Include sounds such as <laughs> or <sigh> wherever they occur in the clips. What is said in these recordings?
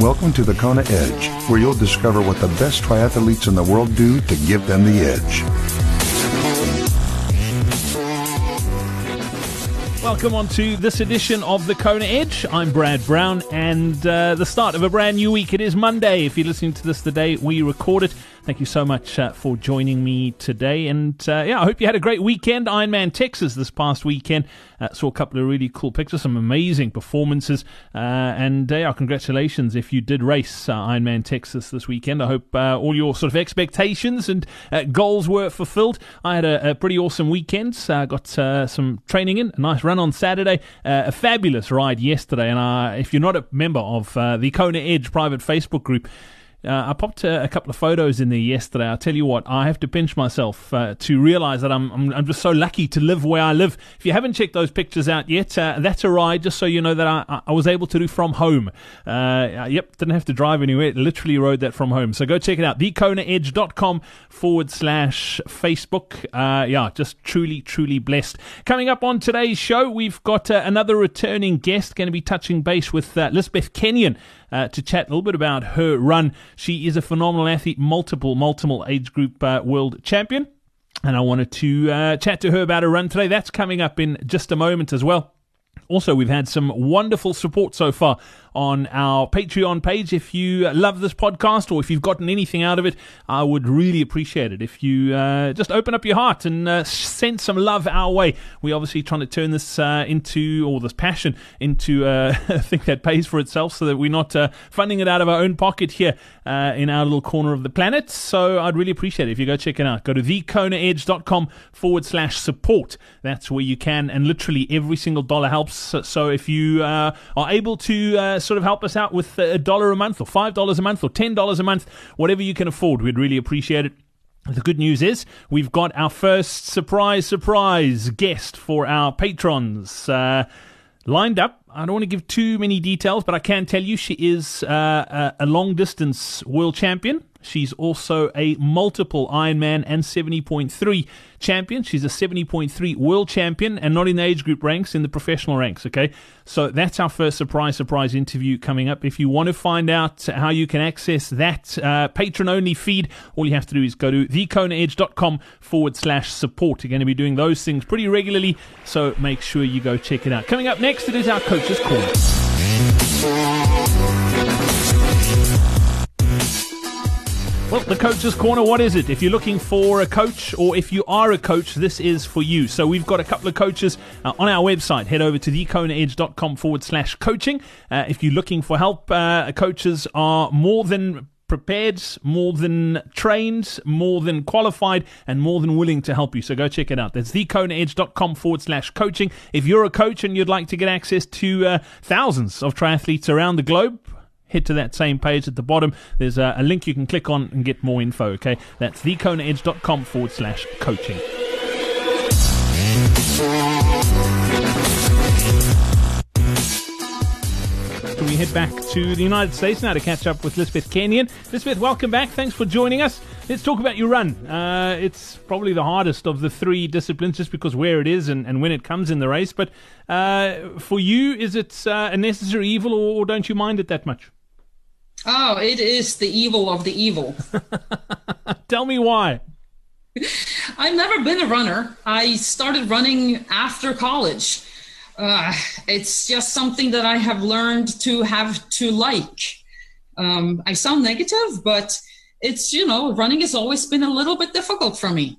Welcome to the Kona Edge, where you'll discover what the best triathletes in the world do to give them the edge. Welcome on to this edition of the Kona Edge. I'm Brad Brown, and uh, the start of a brand new week. It is Monday. If you're listening to this the day we record it, Thank you so much uh, for joining me today. And uh, yeah, I hope you had a great weekend. Ironman Texas this past weekend. Uh, saw a couple of really cool pictures, some amazing performances. Uh, and uh, yeah, congratulations if you did race uh, Ironman Texas this weekend. I hope all your sort of expectations and goals were fulfilled. I had a, a pretty awesome weekend. I got some training in, a nice run on Saturday, a fabulous ride yesterday. And if you're not a member of the Kona Edge private Facebook group, uh, I popped a, a, couple of photos in there yesterday. I'll tell you what, I have to pinch myself uh, to realize that I'm, I'm, I'm just so lucky to live where I live. If you haven't checked those pictures out yet, uh, that's a ride. Just so you know that I, I was able to do from home. Uh, yep, didn't have to drive anywhere. Literally rode that from home. So go check it out. TheKonaEdge.com forward slash Facebook. Uh, yeah, just truly, truly blessed. Coming up on today's show, we've got uh, another returning guest going to be touching base with Lisbeth Kenyon uh, to chat a little bit about her run. She is a phenomenal athlete, multiple, multiple age group uh, world champion. And I wanted to uh, chat to her about her run today. That's coming up in just a moment as well. Also, we've had some wonderful support so far on our Patreon page. If you love this podcast or if you've gotten anything out of it, I would really appreciate it if you uh, just open up your heart and uh, send some love our way. We're obviously trying to turn this uh, into, or this passion into uh, <laughs> a thing that pays for itself so that we're not uh, funding it out of our own pocket here uh, in our little corner of the planet. So I'd really appreciate it if you go check it out. Go to thekonaedge.com forward slash support. That's where you can, and literally every single dollar helps. So if you are able to sort of help us out with a dollar a month or five dollars a month or ten dollars a month, whatever you can afford. We'd really appreciate it. The good news is we've got our first surprise, surprise guest for our patrons uh, lined up. I don't want to give too many details, but I can tell you she is uh, a long distance world champion. She's also a multiple Ironman and 70.3 champion. She's a 70.3 world champion and not in the age group ranks, in the professional ranks. Okay. So that's our first surprise, surprise interview coming up. If you want to find out how you can access that uh, patron only feed, all you have to do is go to thekonaedge.com forward slash support. You're going to be doing those things pretty regularly. So make sure you go check it out. Coming up next, it is our Well, the Coach's Corner, what is it? If you're looking for a coach or if you are a coach, this is for you. So we've got a couple of coaches uh, on our website. Head over to thekonaedge.com forward slash coaching. Uh, if you're looking for help, uh, coaches are more than prepared, more than trained, more than qualified, and more than willing to help you. So go check it out. That's thekonaedge.com forward slash coaching. If you're a coach and you'd like to get access to uh, thousands of triathletes around the globe, head to that same page at the bottom. There's a, a link you can click on and get more info, okay? That's thekonaedge.com forward slash coaching. We head back to the United States now to catch up with Lisbeth Kenyon. Lisbeth, welcome back. Thanks for joining us. Let's talk about your run. Uh, it's probably the hardest of the three disciplines just because where it is and, and when it comes in the race. But uh, for you, is it uh, a necessary evil or, or don't you mind it that much? Oh, it is the evil of the evil. <laughs> Tell me why. <laughs> I've never been a runner. I started running after college. Uh, it's just something that I have learned to have to like. Um, I sound negative, but it's you know running has always been a little bit difficult for me.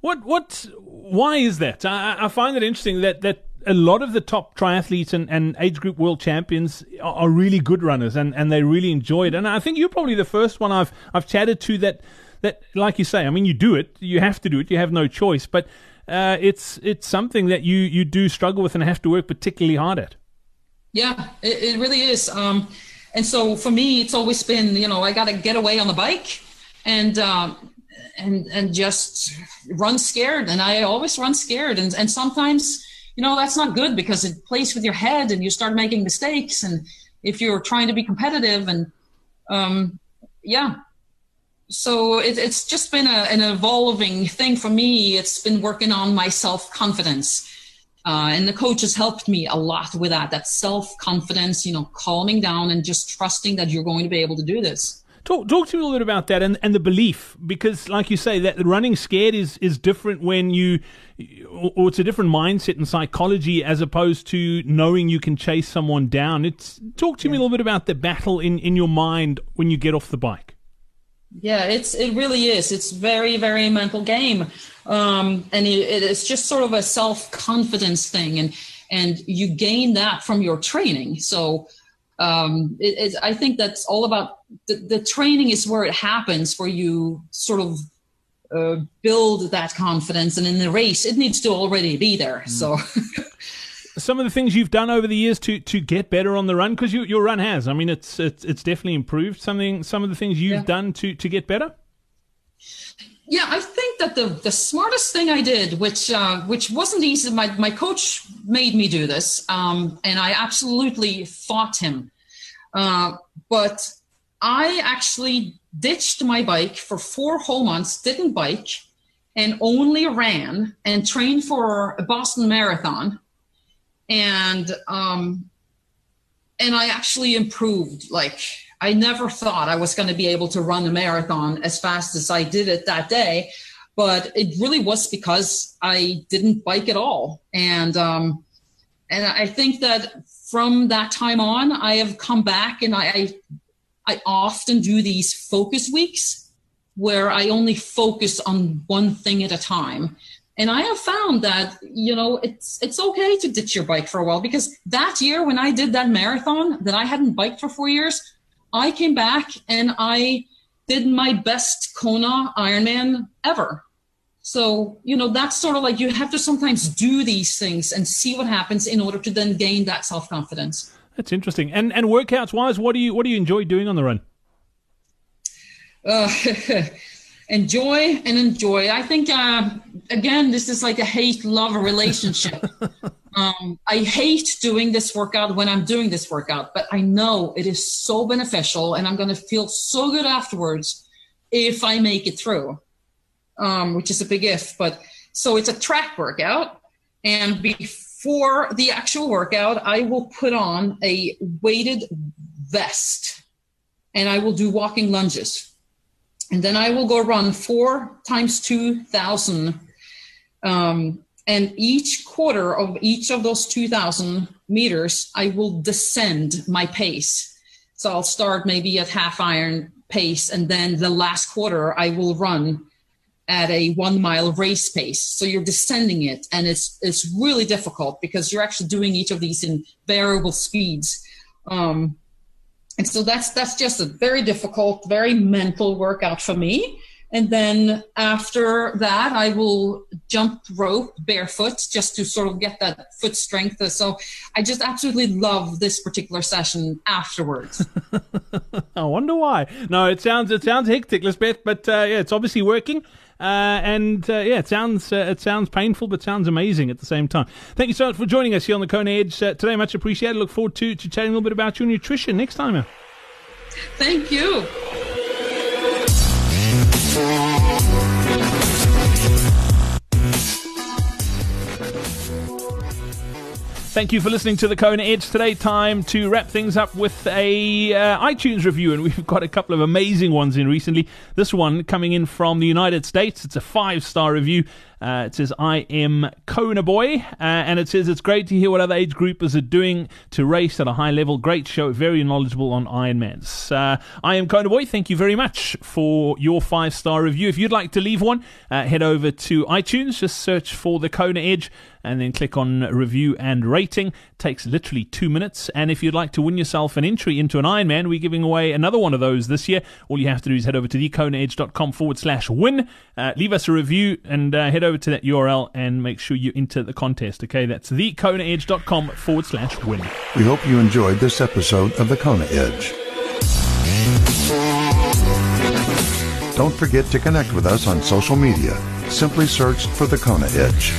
What what? Why is that? I, I find it interesting that that a lot of the top triathletes and, and age group world champions are, are, really good runners and, and they really enjoy it. And I think you're probably the first one I've I've chatted to that that like you say, I mean you do it, you have to do it, you have no choice, but uh, it's it's something that you you do struggle with and have to work particularly hard at. Yeah, it, it really is. Um, and so for me, it's always been you know I got to get away on the bike and. Um, and and just run scared and i always run scared and and sometimes you know that's not good because it plays with your head and you start making mistakes and if you're trying to be competitive and um, yeah so it, it's just been a, an evolving thing for me it's been working on my self-confidence Uh, and the coach has helped me a lot with that, that self confidence, you know, calming down and just trusting that you're going to be able to do this. Talk, talk to me a little bit about that and, and the belief, because like you say, that running scared is, is different when you, or it's a different mindset and psychology as opposed to knowing you can chase someone down. It's talk to yeah. me a little bit about the battle in, in your mind when you get off the bike. Yeah, it's it really is. It's very very mental game, um, and it, it's just sort of a self confidence thing, and and you gain that from your training. So um, it, I think that's all about the, the training is where it happens, where you sort of uh, build that confidence, and in the race, it needs to already be there. Mm. So. <laughs> some of the things you've done over the years to to get better on the run because you, your run has. I mean it's it's it's definitely improved something some of the things you've yeah. done to to get better. Yeah i think that the the smartest thing i did which uh, which wasn't easy my my coach made me do this um, and i absolutely fought him. Uh, but i actually ditched my bike for four whole months didn't bike and only ran and trained for a boston marathon and um, and I actually improved. Like I never thought I was going to be able to run a marathon as fast as I did it that day, but it really was because I didn't bike at all, and um, and I think that from that time on, I have come back and I I often do these focus weeks where I only focus on one thing at a time and I have found that you know it's it's okay to ditch your bike for a while because that year when I did that marathon that I hadn't biked for four years, I came back and I did my best Kona Ironman ever. So you know that's sort of like you have to sometimes do these things and see what happens in order to then gain that self confidence. That's interesting. And and workouts wise, what do you what do you enjoy doing on the run? Uh, <laughs> enjoy and enjoy. I think, uh, again, this is like a hate love relationship. <laughs> um, I hate doing this workout when I'm doing this workout, but I know it is so beneficial and I'm going to feel so good afterwards if I make it through, um, which is a big if. But so it's a track workout. And before the actual workout, I will put on a weighted vest and I will do walking lunges and then I will go run four times 2,000. Um, and each quarter of each of those 2,000 meters, I will descend my pace. So I'll start maybe at half iron pace, and then the last quarter, I will run at a one mile race pace. So you're descending it, and it's it's really difficult because you're actually doing each of these in variable speeds. Um, and so that's that's just a very difficult very mental workout for me. And then after that i will jump rope barefoot just to sort of get that foot strength. So i just absolutely love this particular session afterwards. <laughs> I wonder why. No it sounds it sounds hectic lisbeth but uh, yeah it's obviously working uh, and uh, yeah, it sounds uh, it sounds painful, but sounds amazing at the same time. Thank you so much for joining us here on the Kona Edge uh, today. Much appreciated. Look forward to, to chatting a little bit about your nutrition next time. Thank you. Thank you for listening to the Kona Edge today. Time to wrap things up with a uh, iTunes review, and <laughs> we've got a couple of amazing ones in recently. This one coming in from the United States. It's a five star review. Uh, it says, I am Kona Boy. Uh, and it says, it's great to hear what other age groupers are doing to race at a high level. Great show. Very knowledgeable on Ironmans. Uh, I am Kona Boy. Thank you very much for your five star review. If you'd like to leave one, uh, head over to iTunes. Just search for the Kona Edge and then click on review and rating. It takes literally two minutes. And if you'd like to win yourself an entry into an Ironman, we're giving away another one of those this year. All you have to do is head over to thekonaedge.com forward slash win. Uh, leave us a review and uh, head over to that URL and make sure you enter the contest. Okay, that's thekonaedge.com forward slash win. We hope you enjoyed this episode of The Kona Edge. Don't forget to connect with us on social media. Simply search for The Kona Edge.